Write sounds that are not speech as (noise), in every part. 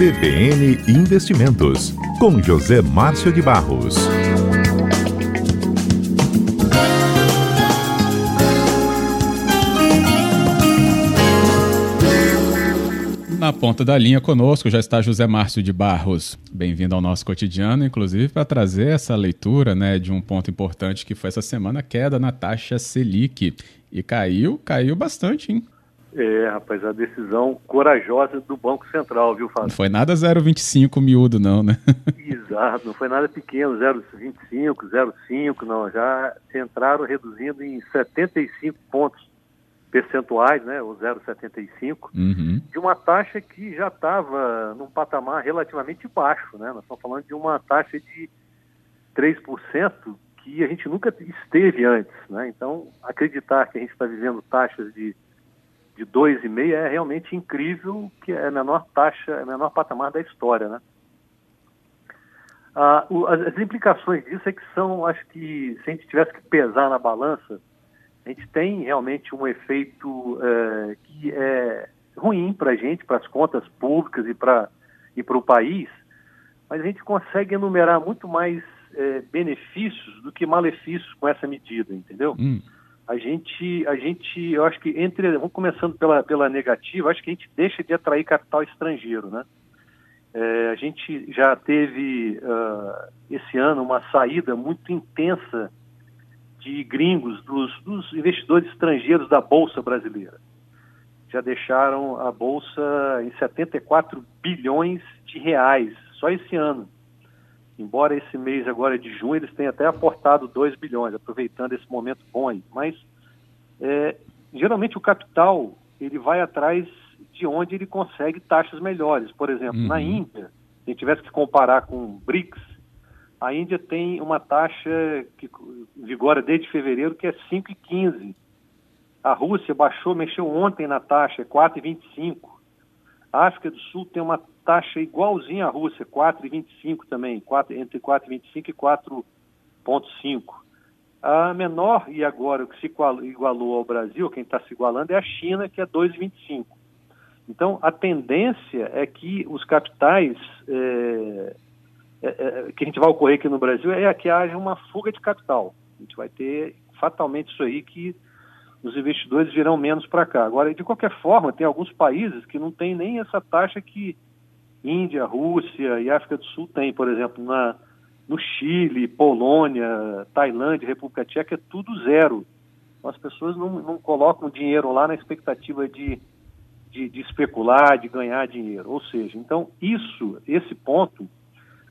CBN Investimentos, com José Márcio de Barros. Na ponta da linha conosco já está José Márcio de Barros. Bem-vindo ao nosso cotidiano, inclusive para trazer essa leitura né, de um ponto importante que foi essa semana, a queda na taxa Selic. E caiu, caiu bastante, hein? É, rapaz, a decisão corajosa do Banco Central, viu, Fábio? Não foi nada 0,25 miúdo, não, né? (laughs) Exato, não foi nada pequeno, 0,25, 0,5, não. Já entraram reduzindo em 75 pontos percentuais, né, o 0,75, uhum. de uma taxa que já estava num patamar relativamente baixo, né? Nós estamos falando de uma taxa de 3% que a gente nunca esteve antes, né? Então, acreditar que a gente está vivendo taxas de de 2,5 é realmente incrível, que é a menor taxa, é a menor patamar da história, né? Ah, o, as, as, implicações disso é que são, acho que, se a gente tivesse que pesar na balança, a gente tem realmente um efeito é, que é ruim para a gente, para as contas públicas e para e o país, mas a gente consegue enumerar muito mais é, benefícios do que malefícios com essa medida, entendeu? Hum a gente, a gente, eu acho que entre, vamos começando pela, pela negativa, acho que a gente deixa de atrair capital estrangeiro, né? É, a gente já teve uh, esse ano uma saída muito intensa de gringos, dos, dos, investidores estrangeiros da Bolsa brasileira. Já deixaram a Bolsa em 74 bilhões de reais, só esse ano. Embora esse mês agora de junho eles tenham até aportado 2 bilhões, aproveitando esse momento bom aí. Mas é, geralmente o capital ele vai atrás de onde ele consegue taxas melhores. Por exemplo, uhum. na Índia, se a gente tivesse que comparar com o BRICS, a Índia tem uma taxa que vigora desde fevereiro que é 5,15. A Rússia baixou, mexeu ontem na taxa, 4,25. A África do Sul tem uma taxa igualzinha à Rússia, 4,25 também, 4, entre 4,25 e 4,5. A menor, e agora o que se igualou ao Brasil, quem está se igualando, é a China, que é 2,25. Então, a tendência é que os capitais é, é, é, que a gente vai ocorrer aqui no Brasil é que haja uma fuga de capital. A gente vai ter fatalmente isso aí que os investidores virão menos para cá. Agora, de qualquer forma, tem alguns países que não têm nem essa taxa que Índia, Rússia e África do Sul têm, por exemplo, na, no Chile, Polônia, Tailândia, República Tcheca, é tudo zero. Então, as pessoas não, não colocam dinheiro lá na expectativa de, de, de especular, de ganhar dinheiro. Ou seja, então isso, esse ponto,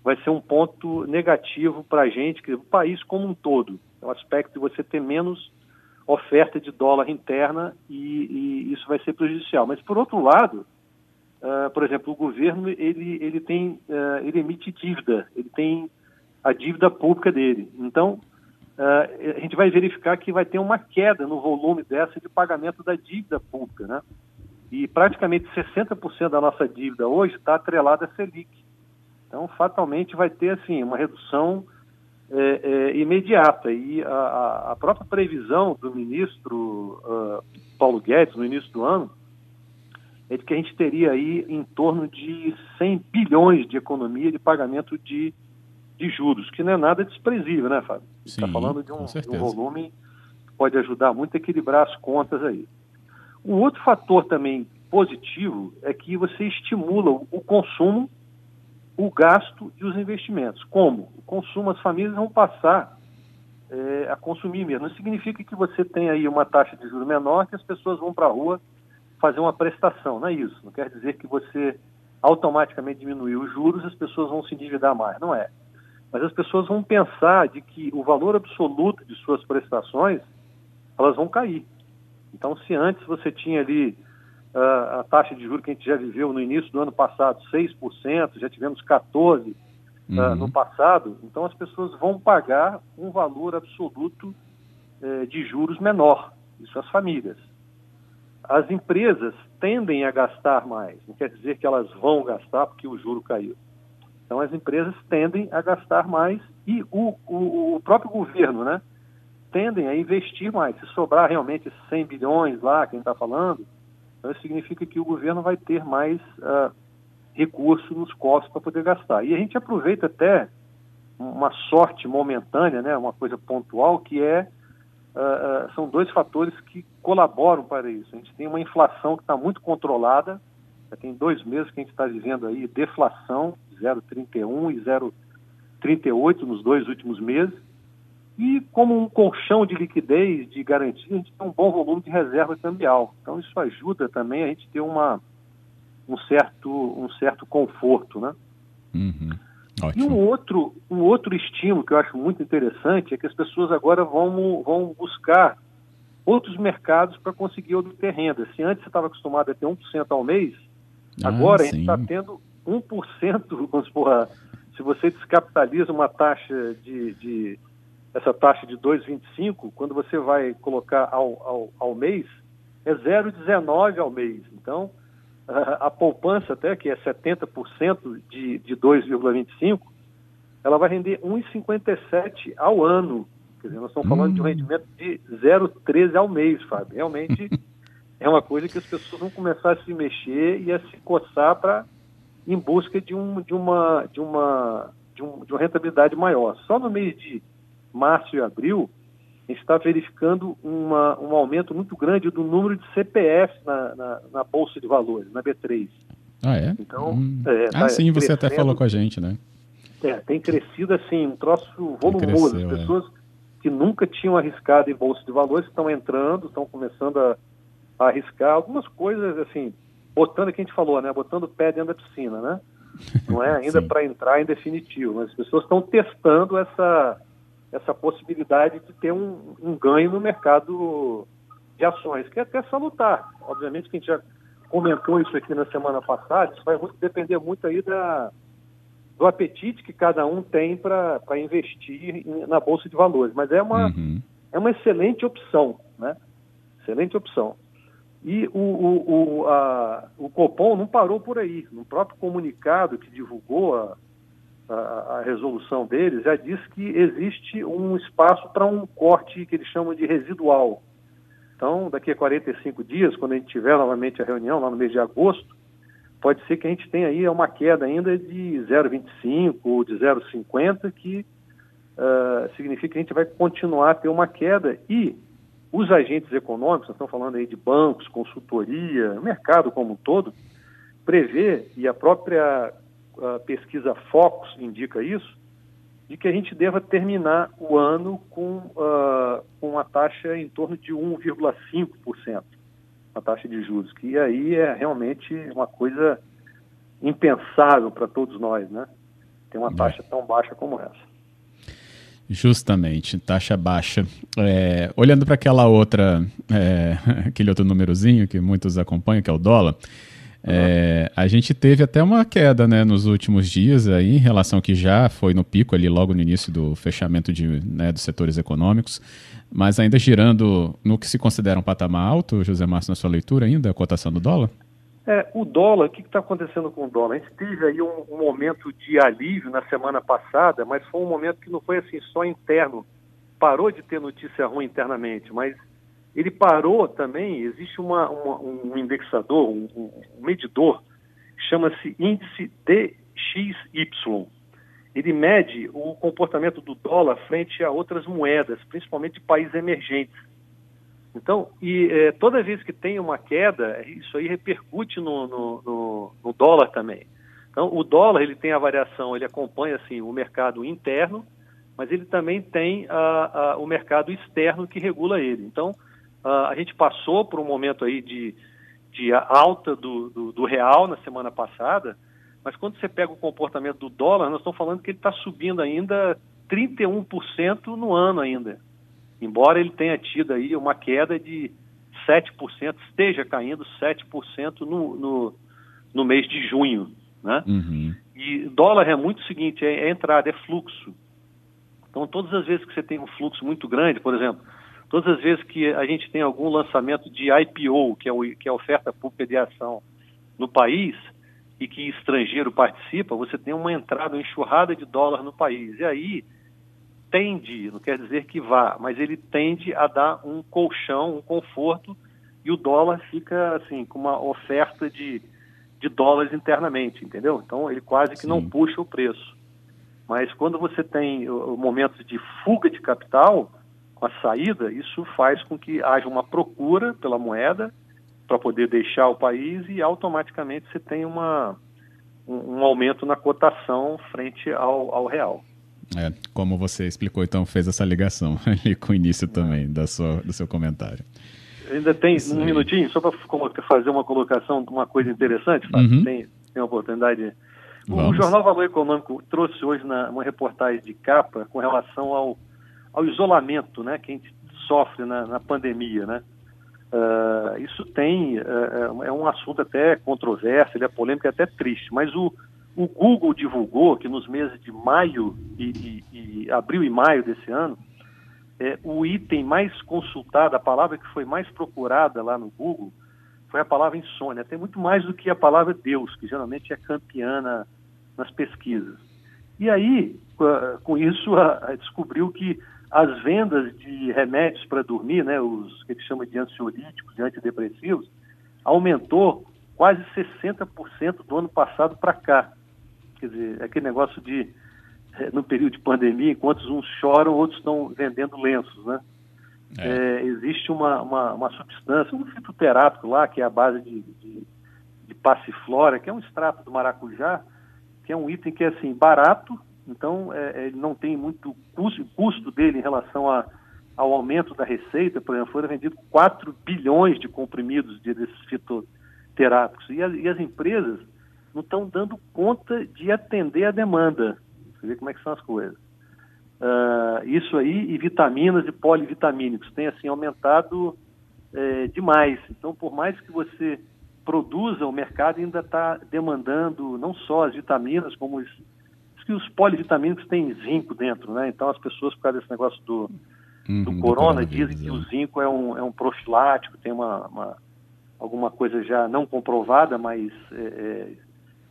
vai ser um ponto negativo para a gente, que o país como um todo. É o aspecto de você ter menos oferta de dólar interna e, e isso vai ser prejudicial. Mas, por outro lado, uh, por exemplo, o governo ele, ele, tem, uh, ele emite dívida, ele tem a dívida pública dele. Então, uh, a gente vai verificar que vai ter uma queda no volume dessa de pagamento da dívida pública, né? E praticamente 60% da nossa dívida hoje está atrelada a Selic. Então, fatalmente, vai ter assim uma redução é, é, imediata. E a, a, própria previsão do ministro uh, Paulo Guedes, no início do ano, é de que a gente teria aí em torno de 100 bilhões de economia de pagamento de, de juros, que não é nada desprezível, né, Fábio? Está falando de um, de um volume que pode ajudar muito a equilibrar as contas aí. Um outro fator também positivo é que você estimula o consumo o gasto e os investimentos. Como? O consumo, as famílias vão passar é, a consumir mesmo. Não significa que você tem aí uma taxa de juros menor que as pessoas vão para a rua fazer uma prestação, não é isso. Não quer dizer que você automaticamente diminuiu os juros as pessoas vão se endividar mais, não é. Mas as pessoas vão pensar de que o valor absoluto de suas prestações, elas vão cair. Então, se antes você tinha ali a taxa de juros que a gente já viveu no início do ano passado, 6%, já tivemos 14% uhum. uh, no passado, então as pessoas vão pagar um valor absoluto uh, de juros menor, isso as famílias. As empresas tendem a gastar mais, não quer dizer que elas vão gastar porque o juro caiu. Então as empresas tendem a gastar mais e o, o, o próprio governo, né, tendem a investir mais. Se sobrar realmente 100 bilhões lá, quem está falando, então, isso significa que o governo vai ter mais uh, recurso nos cofres para poder gastar. E a gente aproveita até uma sorte momentânea, né, uma coisa pontual, que é uh, uh, são dois fatores que colaboram para isso. A gente tem uma inflação que está muito controlada, já tem dois meses que a gente está vivendo aí deflação, 0,31 e 0,38 nos dois últimos meses, e como um colchão de liquidez, de garantia, a gente tem um bom volume de reserva cambial. Então isso ajuda também a gente ter uma, um, certo, um certo conforto, né? Uhum. E um outro, um outro estímulo que eu acho muito interessante é que as pessoas agora vão, vão buscar outros mercados para conseguir obter renda. Se antes você estava acostumado a ter 1% ao mês, ah, agora sim. a gente está tendo 1%, (laughs) vamos supor, se você descapitaliza uma taxa de, de essa taxa de 2,25, quando você vai colocar ao, ao, ao mês, é 0,19 ao mês. Então, (laughs) a poupança até, que é 70% de, de 2,25, ela vai render 1,57 ao ano. Quer dizer, nós estamos falando hum. de um hum. rendimento de 0,13 ao mês, Fábio. Realmente (laughs) é uma coisa que as pessoas vão começar a se mexer e a se coçar para em busca de, um, de, uma, de, uma, de, um, de uma rentabilidade maior. Só no mês de março e abril, a gente está verificando uma, um aumento muito grande do número de CPF na, na, na Bolsa de Valores, na B3. Ah, é? Então, hum. é, ah, tá sim, você até falou com a gente, né? É, tem crescido assim, um troço volumoso. Cresceu, As é. pessoas é. que nunca tinham arriscado em Bolsa de Valores estão entrando, estão começando a, a arriscar algumas coisas, assim, botando, que a gente falou, né? Botando o pé dentro da piscina, né? (laughs) Não é ainda para entrar em definitivo, mas as pessoas estão testando essa essa possibilidade de ter um, um, ganho no mercado de ações, que é até salutar. Obviamente que a gente já comentou isso aqui na semana passada, isso vai muito, depender muito aí da, do apetite que cada um tem para investir em, na Bolsa de Valores. Mas é uma, uhum. é uma excelente opção, né? Excelente opção. E o, o, o, a, o Copom não parou por aí. No próprio comunicado que divulgou a, a, a resolução deles, já diz que existe um espaço para um corte que eles chamam de residual. Então, daqui a 45 dias, quando a gente tiver novamente a reunião, lá no mês de agosto, pode ser que a gente tenha aí uma queda ainda de 0,25 ou de 0,50, que uh, significa que a gente vai continuar a ter uma queda. E os agentes econômicos, nós estamos falando aí de bancos, consultoria, mercado como um todo, prevê, e a própria a pesquisa Focus indica isso, de que a gente deva terminar o ano com, uh, com uma taxa em torno de 1,5%, a taxa de juros, que aí é realmente uma coisa impensável para todos nós, né? Ter uma é. taxa tão baixa como essa. Justamente, taxa baixa. É, olhando para aquela outra, é, (laughs) aquele outro númerozinho que muitos acompanham, que é o dólar, é, a gente teve até uma queda né, nos últimos dias aí, em relação que já foi no pico ali logo no início do fechamento de, né, dos setores econômicos, mas ainda girando no que se considera um patamar alto, José Márcio, na sua leitura ainda, a cotação do dólar? É, o dólar, o que está acontecendo com o dólar? A gente teve aí um, um, momento de alívio na semana passada, mas foi um momento que não foi assim só interno. Parou de ter notícia ruim internamente, mas ele parou também, existe uma, uma, um indexador, um, um medidor, chama-se índice DXY. Ele mede o comportamento do dólar frente a outras moedas, principalmente de países emergentes. Então, e é, toda vez que tem uma queda, isso aí repercute no, no, no, no, dólar também. Então, o dólar ele tem a variação, ele acompanha assim o mercado interno, mas ele também tem a, a, o mercado externo que regula ele. Então, Uh, a gente passou por um momento aí de, de alta do, do, do, real na semana passada, mas quando você pega o comportamento do dólar, nós estamos falando que ele está subindo ainda 31% no ano ainda. Embora ele tenha tido aí uma queda de 7%, esteja caindo 7% no, no, no mês de junho. Né? Uhum. E dólar é muito o seguinte, é, é entrada, é fluxo. Então, todas as vezes que você tem um fluxo muito grande, por exemplo, Todas as vezes que a gente tem algum lançamento de IPO, que é, o, que é a oferta pública de ação no país, e que estrangeiro participa, você tem uma entrada, uma enxurrada de dólar no país. E aí tende, não quer dizer que vá, mas ele tende a dar um colchão, um conforto, e o dólar fica assim com uma oferta de, de dólares internamente, entendeu? Então ele quase que Sim. não puxa o preço. Mas quando você tem momentos de fuga de capital, com a saída, isso faz com que haja uma procura pela moeda para poder deixar o país e automaticamente você tem uma, um, um aumento na cotação frente ao, ao real. É, como você explicou, então fez essa ligação (laughs) ali com o início também da sua, do seu comentário. Ainda tem um minutinho, só para fazer uma colocação uma coisa interessante, uhum. tem, tem uma oportunidade. Vamos. O Jornal Valor Econômico trouxe hoje na, uma reportagem de capa com relação ao, ao isolamento né, que a gente sofre na, na pandemia. Né? Uh, isso tem, uh, é um assunto até controverso, ele é polêmico e até triste, mas o, o Google divulgou que nos meses de maio e, e, e abril e maio desse ano, é, o item mais consultado, a palavra que foi mais procurada lá no Google, foi a palavra insônia. Tem muito mais do que a palavra Deus, que geralmente é campeã na, nas pesquisas. E aí, com isso, (laughs) a, a descobriu que as vendas de remédios para dormir, né, os que eles chamam de ansiolíticos e antidepressivos, aumentou quase 60% do ano passado para cá. Quer dizer, aquele negócio de é, no período de pandemia, enquanto uns choram, outros estão vendendo lenços, né? É. É, existe uma, uma, uma, substância, um fitoterápico lá, que é a base de, de, de passiflora, que é um extrato do maracujá, que é um item que é assim, barato, então é, ele não tem muito custo, custo dele em relação a, ao aumento da receita, por exemplo, foi vendido 4 bilhões de comprimidos de, desses fitoterápicos. E, as, e as empresas não estão dando conta de atender a demanda. Você vê como é que são as coisas. Uh, isso aí e vitaminas e polivitamínicos tem assim aumentado é, demais. Então, por mais que você produza, o mercado ainda está demandando não só as vitaminas, como os, que os polivitamínicos têm zinco dentro, né? Então as pessoas, por causa desse negócio do, uhum, do corona, dizem que o zinco é um, é um profilático, tem uma, uma alguma coisa já não comprovada, mas é,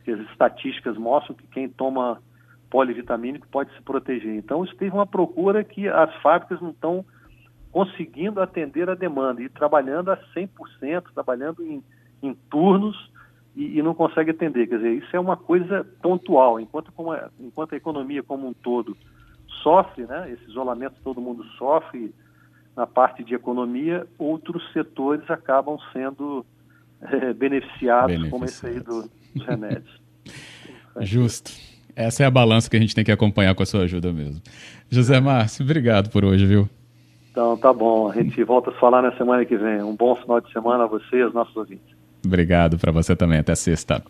é, as estatísticas mostram que quem toma polivitamínico pode se proteger. Então, isso teve uma procura que as fábricas não estão conseguindo atender a demanda e trabalhando a 100%, trabalhando em, em turnos e, e, não consegue atender. Quer dizer, isso é uma coisa pontual. Enquanto, como a, enquanto a economia como um todo sofre, né, esse isolamento todo mundo sofre na parte de economia, outros setores acabam sendo é, beneficiados, beneficiados, como esse aí do, dos remédios. (laughs) Justo. Essa é a balança que a gente tem que acompanhar com a sua ajuda mesmo. José Márcio, obrigado por hoje, viu? Então, tá bom. A gente volta a falar na semana que vem. Um bom final de semana a você e aos nossos ouvintes. Obrigado para você também. Até sexta.